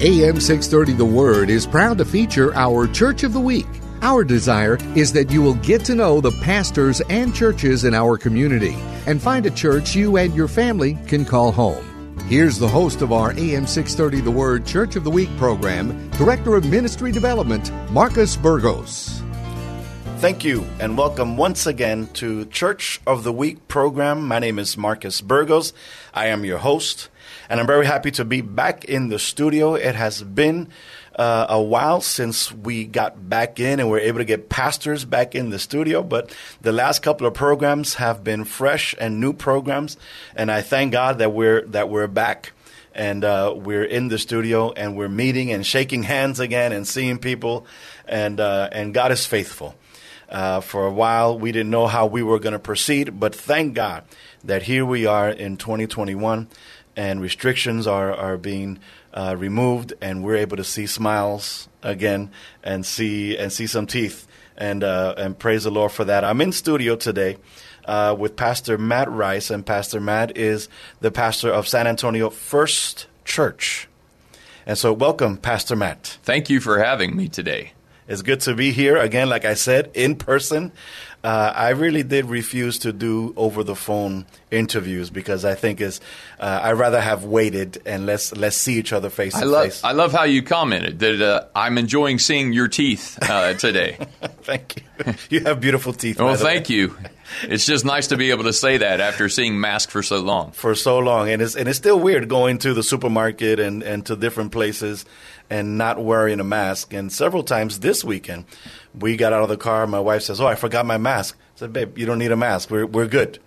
AM 630 The Word is proud to feature our Church of the Week. Our desire is that you will get to know the pastors and churches in our community and find a church you and your family can call home. Here's the host of our AM 630 The Word Church of the Week program, Director of Ministry Development, Marcus Burgos. Thank you, and welcome once again to Church of the Week program. My name is Marcus Burgos. I am your host, and I'm very happy to be back in the studio. It has been uh, a while since we got back in and we're able to get pastors back in the studio. But the last couple of programs have been fresh and new programs, and I thank God that we're that we're back and uh, we're in the studio and we're meeting and shaking hands again and seeing people, and uh, and God is faithful. Uh, for a while, we didn't know how we were going to proceed, but thank God that here we are in 2021, and restrictions are are being uh, removed, and we're able to see smiles again and see and see some teeth. And uh, and praise the Lord for that. I'm in studio today uh, with Pastor Matt Rice, and Pastor Matt is the pastor of San Antonio First Church. And so, welcome, Pastor Matt. Thank you for having me today. It's good to be here again, like I said, in person. Uh, I really did refuse to do over the phone interviews because I think is uh, I'd rather have waited and let's let's see each other face I to love, face. I love how you commented that uh, I'm enjoying seeing your teeth uh, today. thank you. You have beautiful teeth. well, by the way. thank you. It's just nice to be able to say that after seeing masks for so long. for so long, and it's and it's still weird going to the supermarket and and to different places and not wearing a mask. And several times this weekend, we got out of the car. My wife says, "Oh, I forgot my mask." I said, "Babe, you don't need a mask. We're we're good."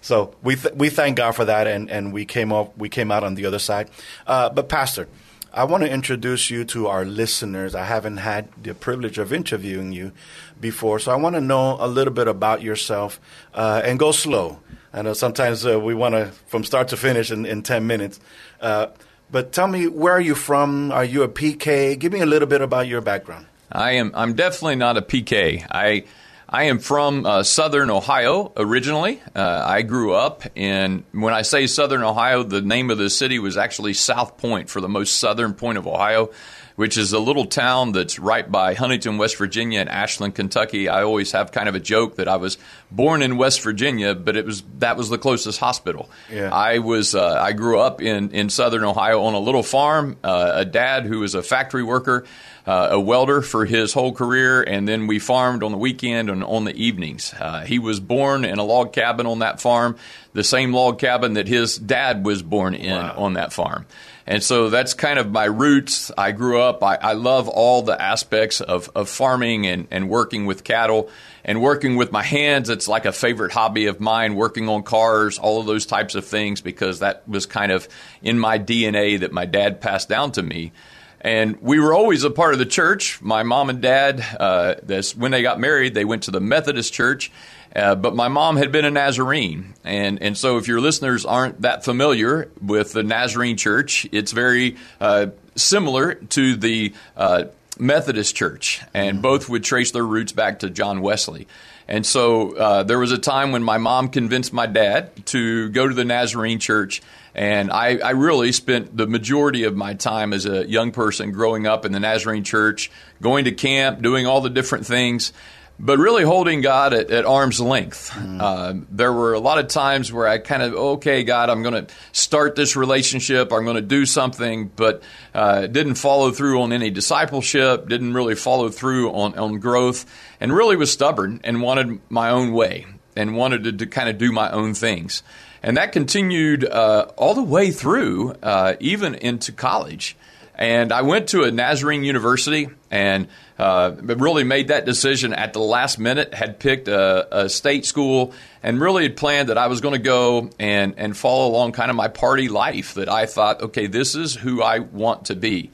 So we th- we thank God for that, and, and we came off we came out on the other side. Uh, but Pastor, I want to introduce you to our listeners. I haven't had the privilege of interviewing you before, so I want to know a little bit about yourself uh, and go slow. I know sometimes uh, we want to from start to finish in, in ten minutes. Uh, but tell me, where are you from? Are you a PK? Give me a little bit about your background. I am. I'm definitely not a PK. I I am from uh, Southern Ohio originally. Uh, I grew up in. When I say Southern Ohio, the name of the city was actually South Point for the most southern point of Ohio, which is a little town that's right by Huntington, West Virginia, and Ashland, Kentucky. I always have kind of a joke that I was born in West Virginia, but it was that was the closest hospital. Yeah. I was. Uh, I grew up in in Southern Ohio on a little farm. Uh, a dad who was a factory worker uh, a welder for his whole career, and then we farmed on the weekend and on the evenings. Uh, he was born in a log cabin on that farm, the same log cabin that his dad was born in Wow. on that farm. And so that's kind of my roots. I grew up, I, I love all the aspects of, of farming and, and working with cattle and working with my hands. It's like a favorite hobby of mine, working on cars, all of those types of things, because that was kind of in my DNA that my dad passed down to me. And we were always a part of the church. My mom and dad, uh, this, when they got married, they went to the Methodist church. Uh, but my mom had been a Nazarene. And, and so if your listeners aren't that familiar with the Nazarene church, it's very uh, similar to the uh, Methodist church. And both would trace their roots back to John Wesley. And so uh, there was a time when my mom convinced my dad to go to the Nazarene church. And I, I really spent the majority of my time as a young person growing up in the Nazarene church, going to camp, doing all the different things, but really holding God at, at arm's length. Uh, there were a lot of times where I kind of, okay, God, I'm going to start this relationship, I'm going to do something, but uh, didn't follow through on any discipleship, didn't really follow through on, on growth, and really was stubborn and wanted my own way and wanted to, to kind of do my own things. And that continued uh, all the way through, uh, even into college. And I went to a Nazarene University and uh, really made that decision at the last minute, had picked a, a state school, and really had planned that I was going to go and, and follow along kind of my party life, that I thought, okay, this is who I want to be.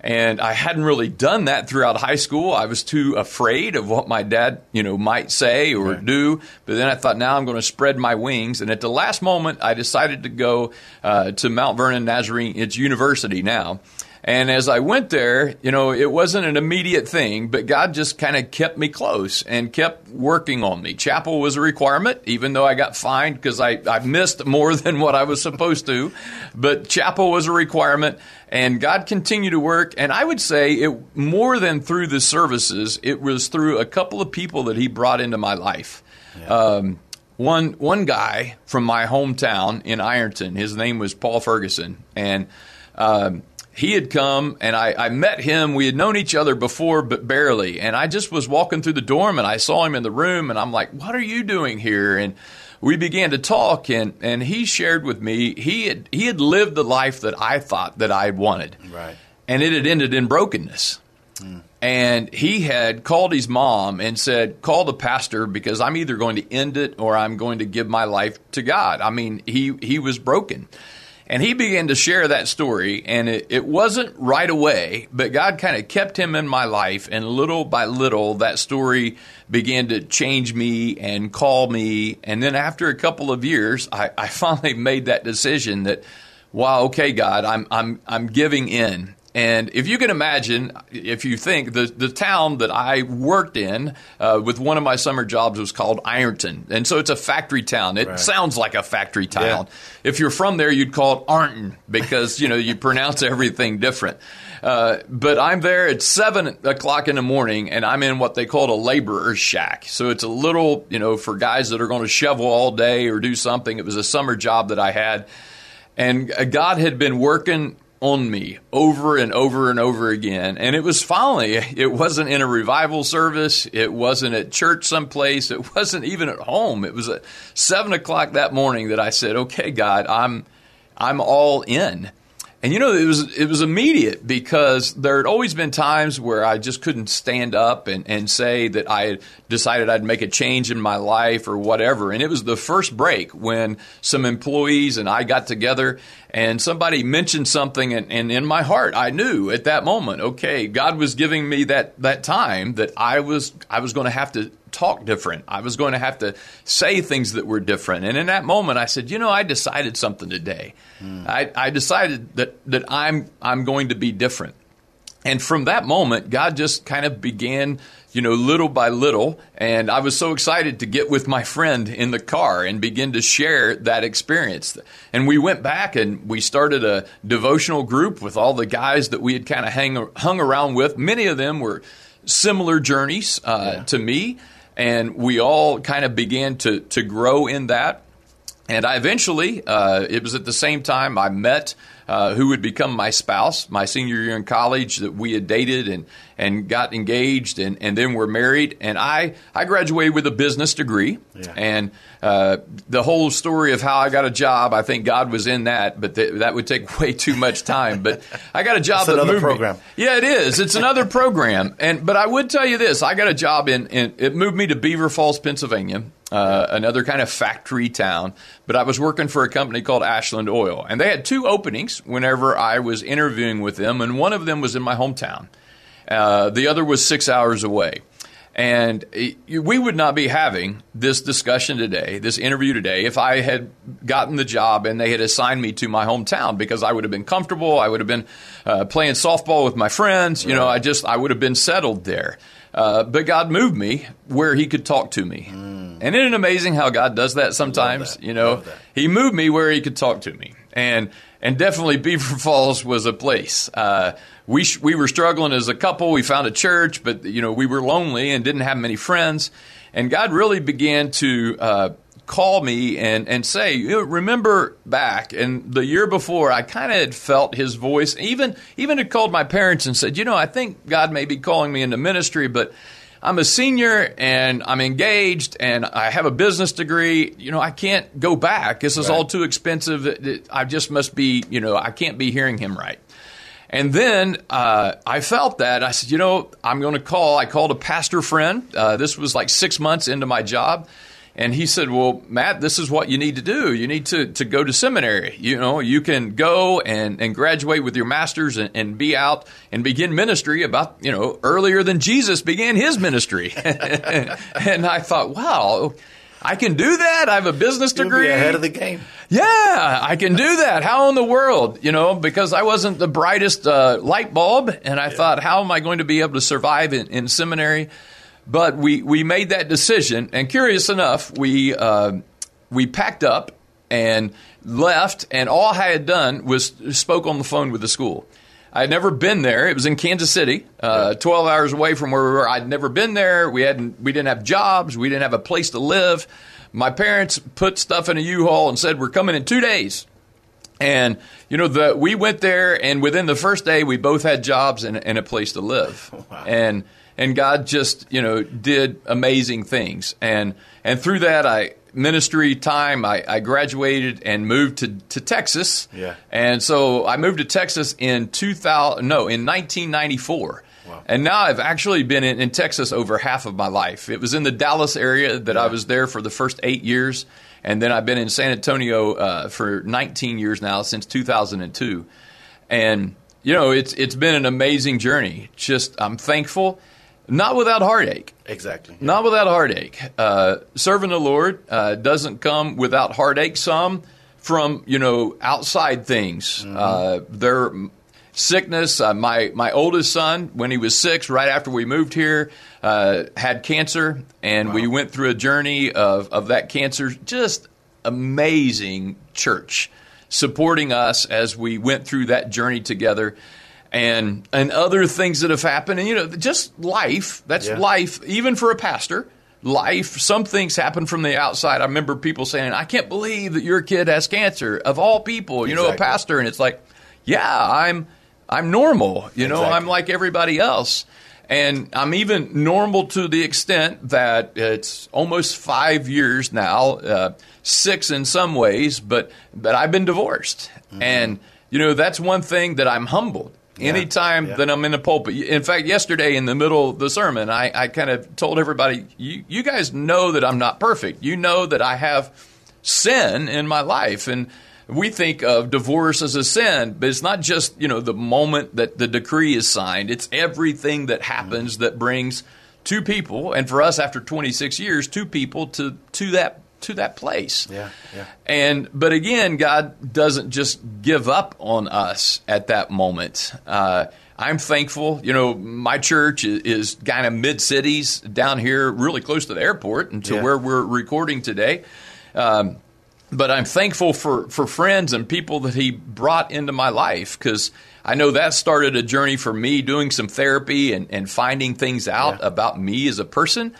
And I hadn't really done that throughout high school. I was too afraid of what my dad, you know, might say or do. But then I thought, now I'm going to spread my wings. And at the last moment, I decided to go uh, to Mount Vernon Nazarene. It's university now. And as I went there, you know, it wasn't an immediate thing, but God just kind of kept me close and kept working on me. Chapel was a requirement, even though I got fined because I, I missed more than what I was supposed to. But chapel was a requirement, and God continued to work. And I would say it more than through the services, it was through a couple of people that He brought into my life. Yeah. Um, one one guy from my hometown in Ironton, his name was Paul Ferguson, and um, he had come and I, I, met him. We had known each other before, but barely. And I just was walking through the dorm and I saw him in the room and I'm like, what are you doing here? And we began to talk and, and he shared with me he had he had lived the life that I thought that I wanted. Right. And it had ended in brokenness. Mm. And he had called his mom and said, Call the pastor because I'm either going to end it or I'm going to give my life to God. I mean, he, he was broken. And he began to share that story, and it, it wasn't right away, but God kind of kept him in my life, and little by little, that story began to change me and call me. And then after a couple of years, I, I finally made that decision that, wow, okay, God, I'm, I'm, I'm giving in. And if you can imagine, if you think the, the town that I worked in uh, with one of my summer jobs was called Ironton. And so it's a factory town. It right. sounds like a factory town. Yeah. If you're from there, you'd call it Arnton because, you know, you pronounce everything different. Uh, but I'm there at seven o'clock in the morning, and I'm in what they call a laborer's shack. So it's a little, you know, for guys that are going to shovel all day or do something. It was a summer job that I had, and God had been working on me over and over and over again. And it was finally, it wasn't in a revival service. It wasn't at church someplace. It wasn't even at home. It was at seven o'clock that morning that I said, okay, God, I'm, I'm all in. And you know, it was it was immediate because there had always been times where I just couldn't stand up and, and say that I had decided I'd make a change in my life or whatever. And it was the first break when some employees and I got together and somebody mentioned something and, and in my heart I knew at that moment, okay, God was giving me that that time that I was I was going to have to talk different. I was going to have to say things that were different. And in that moment, I said, you know, I decided something today. Mm. I, I decided that, that I'm, I'm going to be different. And from that moment, God just kind of began, you know, little by little. And I was so excited to get with my friend in the car and begin to share that experience. And we went back and we started a devotional group with all the guys that we had kind of hang, hung around with. Many of them were similar journeys uh, yeah. to me and we all kind of began to to grow in that. And I eventually, uh, it was at the same time I met uh, who would become my spouse my senior year in college that we had dated and, and got engaged and, and then were married. And I, I graduated with a business degree. Yeah. And uh, the whole story of how I got a job, I think God was in that, but th- that would take way too much time. But I got a job That's another program. Me. Yeah, it is. It's another program. And but I would tell you this: I got a job in, in it moved me to Beaver Falls, Pennsylvania uh, another kind of factory town. But I was working for a company called Ashland Oil, and they had two openings whenever I was interviewing with them, and one of them was in my hometown. Uh, the other was six hours away. And we would not be having this discussion today, this interview today, if I had gotten the job and they had assigned me to my hometown because I would have been comfortable. I would have been uh, playing softball with my friends. You know, I just, I would have been settled there. Uh, but God moved me where He could talk to me. Mm. And isn't it amazing how God does that sometimes? That. You know, He moved me where He could talk to me. And and definitely Beaver Falls was a place. Uh, we sh- we were struggling as a couple. We found a church, but you know we were lonely and didn't have many friends. And God really began to uh, call me and, and say, you know, remember back and the year before, I kind of had felt his voice. Even even had called my parents and said, you know, I think God may be calling me into ministry, but I'm a senior and I'm engaged and I have a business degree. You know, I can't go back. This is right. all too expensive. I just must be, you know, I can't be hearing him right. And then uh, I felt that. I said, you know, I'm going to call. I called a pastor friend. Uh, this was like six months into my job. And he said, Well, Matt, this is what you need to do. You need to, to go to seminary. You know, you can go and, and graduate with your master's and, and be out and begin ministry about, you know, earlier than Jesus began his ministry. and I thought, wow, I can do that. I have a business You'll degree. be ahead of the game. Yeah, I can do that. How in the world? You know, because I wasn't the brightest uh, light bulb, and I thought, how am I going to be able to survive in, in seminary? But we, we made that decision, and curious enough, we uh, we packed up and left, and all I had done was spoke on the phone with the school. I had never been there. It was in Kansas City, uh, 12 hours away from where we were. I'd never been there. We hadn't. We didn't have jobs. We didn't have a place to live. My parents put stuff in a U-Haul and said, "We're coming in two days." And you know, the we went there, and within the first day, we both had jobs and, and a place to live. Wow. And and God just you know did amazing things. And and through that, I ministry time, I, I graduated and moved to to Texas. Yeah. And so I moved to Texas in 2000. No, in 1994. Wow. And now I've actually been in, in Texas over half of my life. It was in the Dallas area that I was there for the first eight years, and then I've been in San Antonio uh, for 19 years now since 2002. And you know, it's it's been an amazing journey. Just I'm thankful, not without heartache. Exactly. Not without heartache. Uh, serving the Lord uh, doesn't come without heartache. Some from you know outside things. Uh, their sickness. Uh, my my oldest son, when he was six, right after we moved here, uh, had cancer, and we went through a journey of of that cancer. Just amazing church supporting us as we went through that journey together. And and other things that have happened, and you know, just life. That's Yeah. life, even for a pastor. Life. Some things happen from the outside. I remember people saying, "I can't believe that your kid has cancer." Of all people, you know, a pastor, and it's like, yeah, I'm I'm normal. You know, I'm like everybody else. And I'm even normal to the extent that it's almost five years now, uh, six in some ways, but but I've been divorced, and you know that's one thing that I'm humbled. Anytime yeah. that I'm in the pulpit, in fact, yesterday in the middle of the sermon, I, I kind of told everybody, you, you guys know that I'm not perfect. You know that I have sin in my life, and we think of divorce as a sin, but it's not just you know the moment that the decree is signed. It's everything that happens mm-hmm. that brings two people, and for us after 26 years, two people to to that to that place. Yeah, yeah. And but again, God doesn't just give up on us at that moment. Uh, I'm thankful. You know, my church is, is kind of mid cities down here, really close to the airport, and to Yeah. where we're recording today. Um, but I'm thankful for, for friends and people that he brought into my life because I know that started a journey for me doing some therapy and, and finding things out Yeah. about me as a person.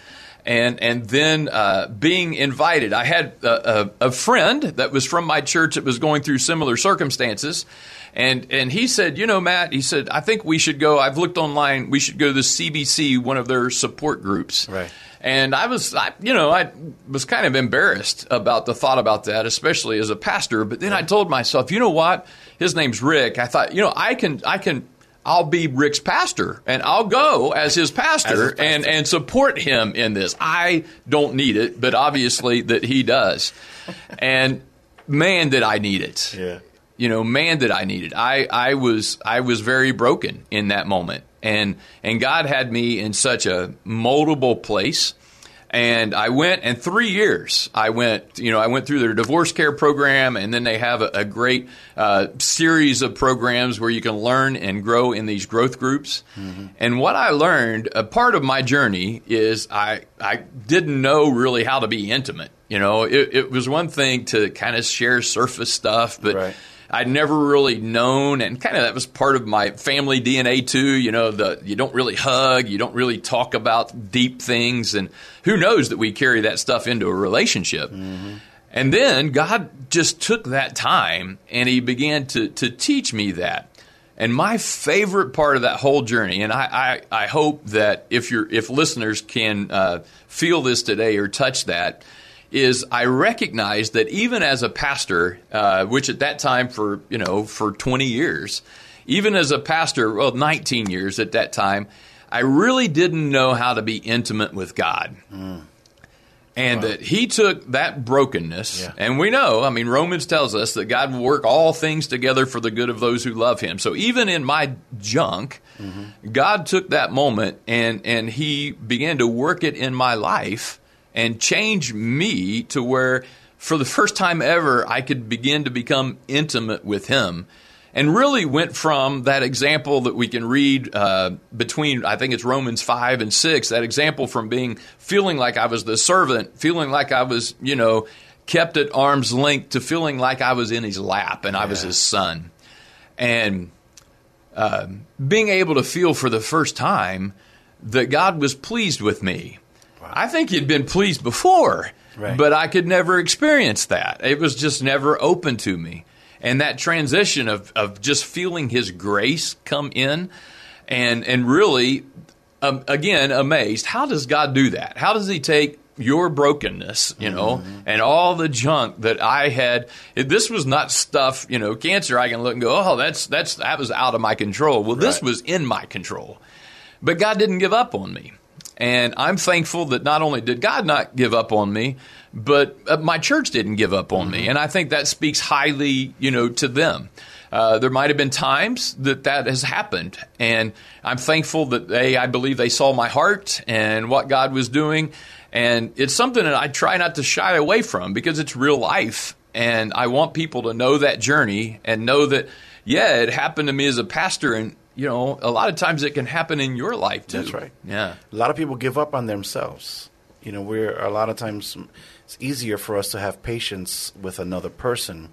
And, and then uh, being invited. I had a, a, a friend that was from my church that was going through similar circumstances. And, and he said, You know, Matt, he said, I think we should go. I've looked online. We should go to the CBC, one of their support groups. Right. And I was, I, you know, I was kind of embarrassed about the thought about that, especially as a pastor. But then I told myself, you know what? His name's Rick. I thought, you know, I can, I can, I'll be Rick's pastor, and I'll go as his pastor, As his pastor. and and support him in this. I don't need it, but obviously that he does. And man, did I need it Yeah. you know, man, did I need it. I, I was I was very broken in that moment, and and God had me in such a moldable place. And I went, and three years I went. You know, I went through their divorce care program, and then they have a, a great uh, series of programs where you can learn and grow in these growth groups. And what I learned, a part of my journey is I I didn't know really how to be intimate. You know, it, it was one thing to kind of share surface stuff, but Right. I'd never really known, and kind of that was part of my family DNA too. You know, the you don't really hug, you don't really talk about deep things, and who knows that we carry that stuff into a relationship. And then God just took that time and He began to to teach me that. And my favorite part of that whole journey, and I, I, I hope that if you're if listeners can uh, feel this today or touch that, is I recognize that even as a pastor, uh, which at that time for you know for 20 years, even as a pastor, well 19 years at that time, I really didn't know how to be intimate with God. And that he took that brokenness, Yeah. and we know, I mean, Romans tells us that God will work all things together for the good of those who love him. So even in my junk, God took that moment and, and he began to work it in my life and change me to where for the first time ever I could begin to become intimate with him and really went from that example that we can read uh, between I think it's Romans five and six. That example from being feeling like I was the servant, feeling like I was you know kept at arm's length, to feeling like I was in his lap and I was his son, and uh, being able to feel for the first time that God was pleased with me. I think He'd been pleased before, right. but I could never experience that. It was just never open to me and that transition of, of just feeling his grace come in and and really um, again amazed how does god do that how does he take your brokenness you know mm-hmm. and all the junk that i had this was not stuff you know cancer i can look and go oh that's that's that was out of my control well right. this was in my control but god didn't give up on me and I'm thankful that not only did God not give up on me, but uh, my church didn't give up on me. Mm-hmm. And I think that speaks highly, you know, to them. Uh, there might have been times that that has happened, and I'm thankful that they, I believe, they saw my heart and what God was doing, and it's something that I try not to shy away from because it's real life, and I want people to know that journey and know that, yeah, it happened to me as a pastor, and you know, a lot of times it can happen in your life too. That's right. Yeah. A lot of people give up on themselves. You know, we're a lot of times it's easier for us to have patience with another person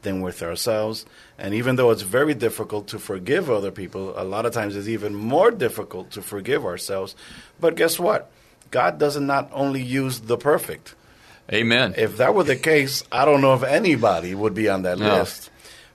than with ourselves. And even though it's very difficult to forgive other people, a lot of times it's even more difficult to forgive ourselves. But guess what? God doesn't not only use the perfect. Amen. If that were the case, I don't know if anybody would be on that no. list.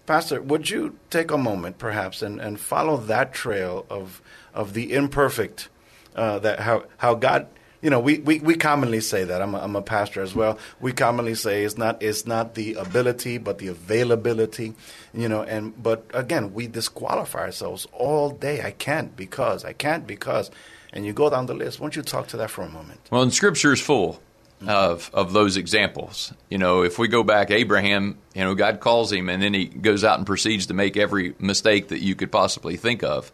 Pastor, would you take a moment, perhaps, and, and follow that trail of of the imperfect, uh, that how how God, you know, we, we, we commonly say that. I'm a, I'm a pastor as well. We commonly say it's not it's not the ability, but the availability, you know. And but again, we disqualify ourselves all day. I can't because I can't because, and you go down the list. Why don't you talk to that for a moment? Well, and Scripture is full of of those examples. You know, if we go back, Abraham, you know, God calls him, and then he goes out and proceeds to make every mistake that you could possibly think of.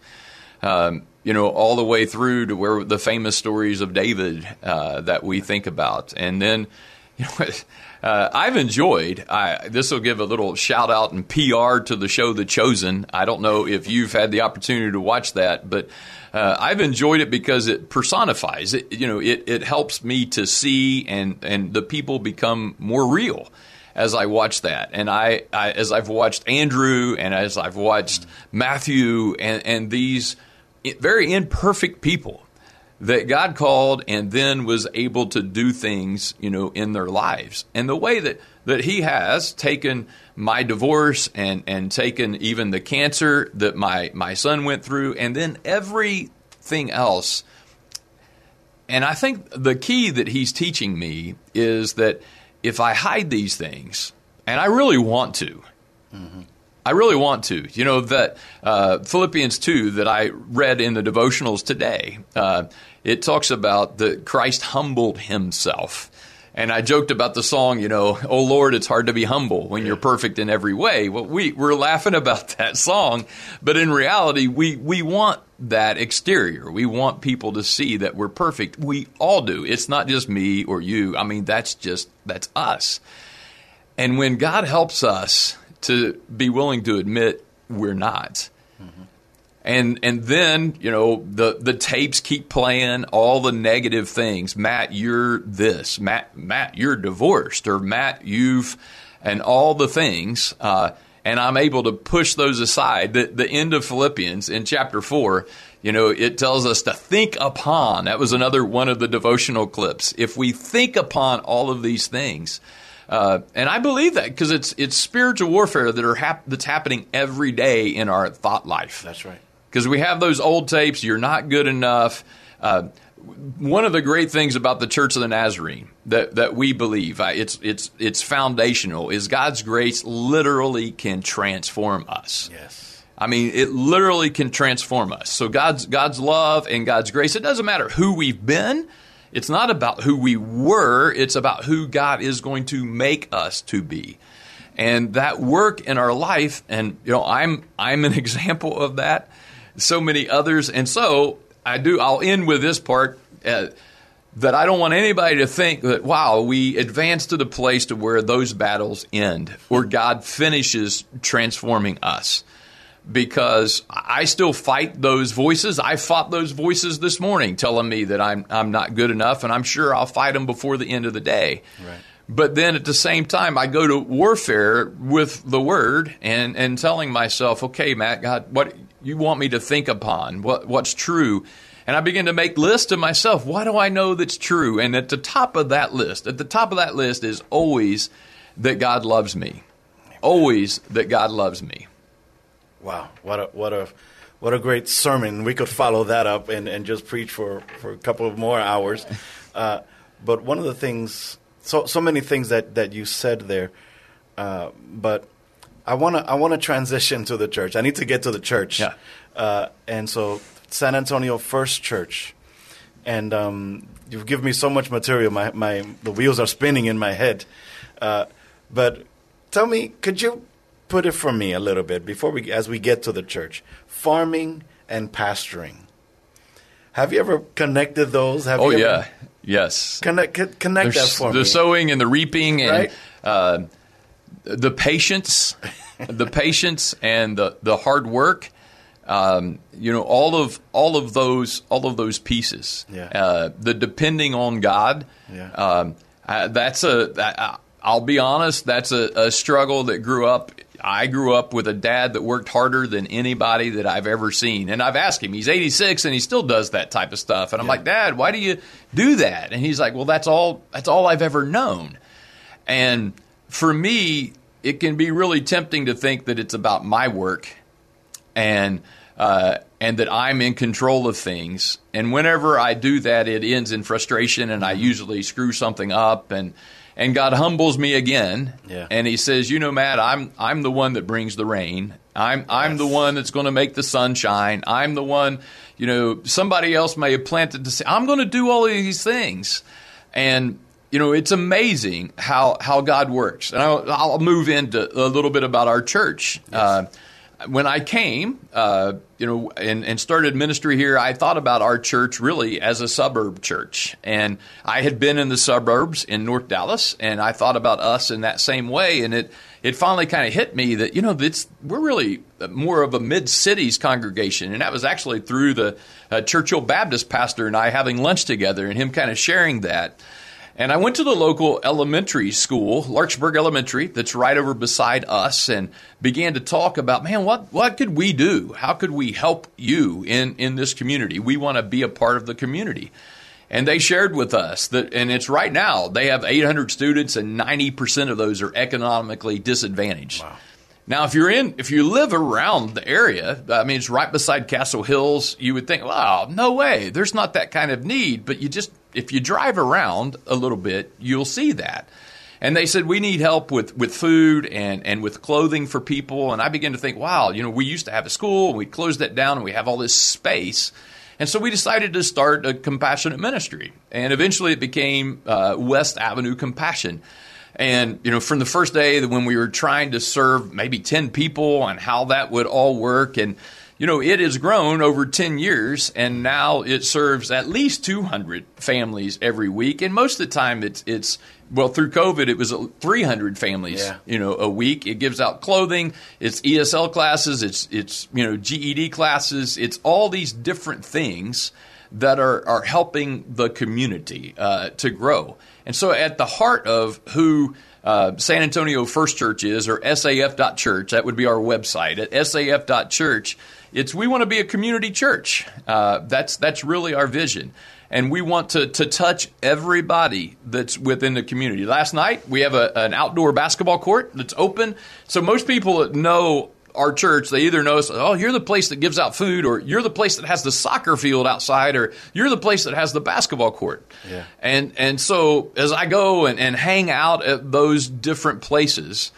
Um, you know, all the way through to where the famous stories of David uh, that we think about, and then. You know, uh, I've enjoyed. this will give a little shout out and PR to the show The Chosen. I don't know if you've had the opportunity to watch that, but uh, I've enjoyed it because it personifies it. You know, it, it helps me to see and and the people become more real as I watch that. And I, I as I've watched Andrew and as I've watched Matthew and and these very imperfect people that God called and then was able to do things, you know, in their lives. And the way that, that He has taken my divorce and, and taken even the cancer that my, my son went through, and then everything else. And I think the key that he's teaching me is that if I hide these things, and I really want to, mm-hmm. I really want to. You know, that uh, Philippians 2 that I read in the devotionals today, uh, it talks about that Christ humbled himself. And I joked about the song, you know, oh Lord, it's hard to be humble when you're perfect in every way. Well, we, we're laughing about that song, but in reality, we, we want that exterior. We want people to see that we're perfect. We all do. It's not just me or you. I mean, that's just, that's us. And when God helps us to be willing to admit we're not, and and then you know the the tapes keep playing all the negative things. Matt, you're this. Matt, Matt, you're divorced, or Matt, you've and all the things. Uh, and I'm able to push those aside. The, the end of Philippians in chapter four, you know, it tells us to think upon. That was another one of the devotional clips. If we think upon all of these things, uh, and I believe that because it's it's spiritual warfare that are hap- that's happening every day in our thought life. That's right because we have those old tapes. You're not good enough. Uh, one of the great things about the Church of the Nazarene that, that we believe uh, it's it's it's foundational is God's grace literally can transform us. Yes. I mean, it literally can transform us. So God's God's love and God's grace. It doesn't matter who we've been. It's not about who we were. It's about who God is going to make us to be. And that work in our life, and you know, I'm I'm an example of that so many others. And so I do. I'll end with this part. Uh, that I don't want anybody to think that wow we advance to the place to where those battles end where God finishes transforming us because I still fight those voices. I fought those voices this morning telling me that I'm I'm not good enough and I'm sure I'll fight them before the end of the day. Right. But then at the same time, I go to warfare with the word and, and telling myself, okay, Matt, God, what you want me to think upon, what, what's true. And I begin to make lists to myself. Why do I know that's true? And at the top of that list, at the top of that list is always that God loves me. Always that God loves me. Wow, what a what a what a great sermon! We could follow that up and, and just preach for, for a couple of more hours. Uh, but one of the things, so so many things that, that you said there, uh, but I wanna I wanna transition to the church. I need to get to the church. Yeah. Uh, and so San Antonio First Church, and um, you've given me so much material. My my the wheels are spinning in my head. Uh, but tell me, could you put it for me a little bit before we as we get to the church? Farming and pastoring. Have you ever connected those? Have Oh you yeah, ever yes. connect co- connect that for the me? The sowing and the reaping and Right. uh, the patience, the patience and the, the hard work. Um, you know, all of all of those all of those pieces. Yeah. Uh, the depending on God. Yeah. Um, uh, that's a. I, I'll be honest. That's a, a struggle that grew up. I grew up with a dad that worked harder than anybody that I've ever seen. And I've asked him, he's 86 and he still does that type of stuff. And I'm Yeah. like, Dad, why do you do that? And he's like, Well, that's all that's all I've ever known. And for me, it can be really tempting to think that it's about my work and uh, and that I'm in control of things. And whenever I do that, it ends in frustration, and I usually screw something up. And and God humbles me again, Yeah. and He says, "You know, Matt, I'm I'm the one that brings the rain. I'm I'm the one that's going to make the sun shine. I'm the one. You know, somebody else may have planted the. se- I'm going to do all of these things, and." You know, it's amazing how, how God works. And I'll, I'll move into a little bit about our church. Uh, when I came, uh, you know, and, and started ministry here, I thought about our church really as a suburb church. And I had been in the suburbs in North Dallas, and I thought about us in that same way. And it, it finally kind of hit me that, you know, it's, we're really more of a mid cities congregation. And that was actually through the uh, Churchill Baptist pastor and I having lunch together and him kind of sharing that. And I went to the local elementary school, Larkspur Elementary, that's right over beside us, and began to talk about, man, what, what could we do? How could we help you in, in this community? We want to be a part of the community. And they shared with us that, and it's right now, they have 800 students, and 90% of those are economically disadvantaged. Now, if you're in, if you live around the area, I mean, it's right beside Castle Hills, you would think, wow, no way, there's not that kind of need. But you just, if you drive around a little bit, you'll see that. And they said, we need help with, with food and, and with clothing for people. And I began to think, wow, you know, we used to have a school and we closed that down and we have all this space. And so we decided to start a compassionate ministry. And eventually it became uh, West Avenue Compassion. And, you know, from the first day when we were trying to serve maybe 10 people and how that would all work. And, you know, it has grown over 10 years and now it serves at least 200 families every week. And most of the time it's, it's, well, through COVID, it was 300 families, Yeah. you know, a week. It gives out clothing, it's ESL classes, it's, it's, you know, GED classes, it's all these different things that are, are helping the community uh, to grow. And so, at the heart of who uh, San Antonio First Church is, or SAF.church, that would be our website at SAF.church. It's we want to be a community church. Uh, that's that's really our vision, and we want to to touch everybody that's within the community. Last night we have a, an outdoor basketball court that's open, so most people that know our church, they either know us, oh, you're the place that gives out food, or you're the place that has the soccer field outside, or you're the place that has the basketball court. Yeah. And and so as I go and, and hang out at those different places,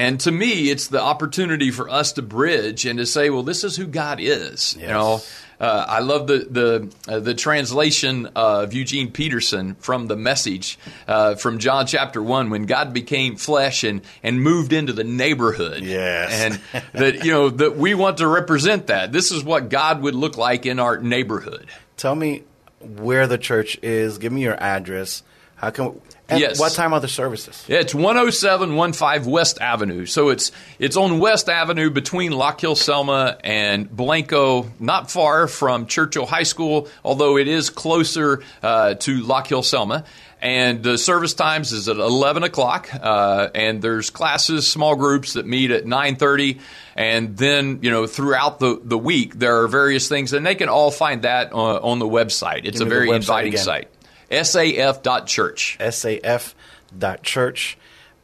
and to me, it's the opportunity for us to bridge and to say, well, this is who God is. You know, uh, I love the the uh, the translation of Eugene Peterson from the Message uh, from John chapter one when God became flesh and and moved into the neighborhood. Yes. and that you know that we want to represent that. This is what God would look like in our neighborhood. Tell me, where the church is. Give me your address. How can? And Yes. What time are the services? It's 10715 West Avenue. So it's it's on West Avenue between Lock Hill Selma and Blanco, not far from Churchill High School, although it is closer uh, to Lock Hill Selma. And the service times is at 11 o'clock, uh, and there's classes, small groups that meet at 9:30, and then you know throughout the, the week there are various things, and they can all find that on, on the website. It's a very inviting again. site. saf.church. saf.church.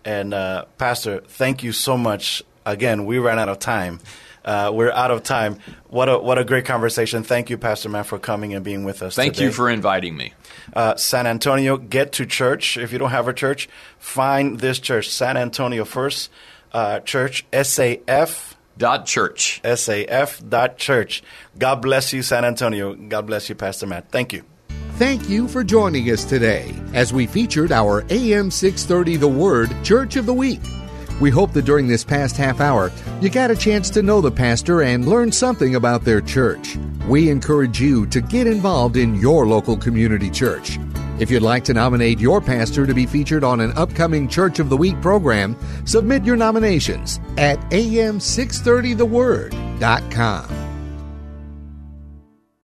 And uh, Pastor, thank you so much. Again, we ran out of time. Uh, we're out of time. What a what a great conversation. Thank you, Pastor Matt, for coming and being with us. Thank today. you for inviting me. uh, San Antonio. Get to church. If you don't have a church, find this church, San Antonio First uh, Church, SAF. Dot church. SAF dot church. God bless you, San Antonio. God bless you, Pastor Matt. Thank you. Thank you for joining us today as we featured our AM 630 The Word Church of the Week. We hope that during this past half hour, you got a chance to know the pastor and learn something about their church. We encourage you to get involved in your local community church. If you'd like to nominate your pastor to be featured on an upcoming Church of the Week program, submit your nominations at am630theword.com.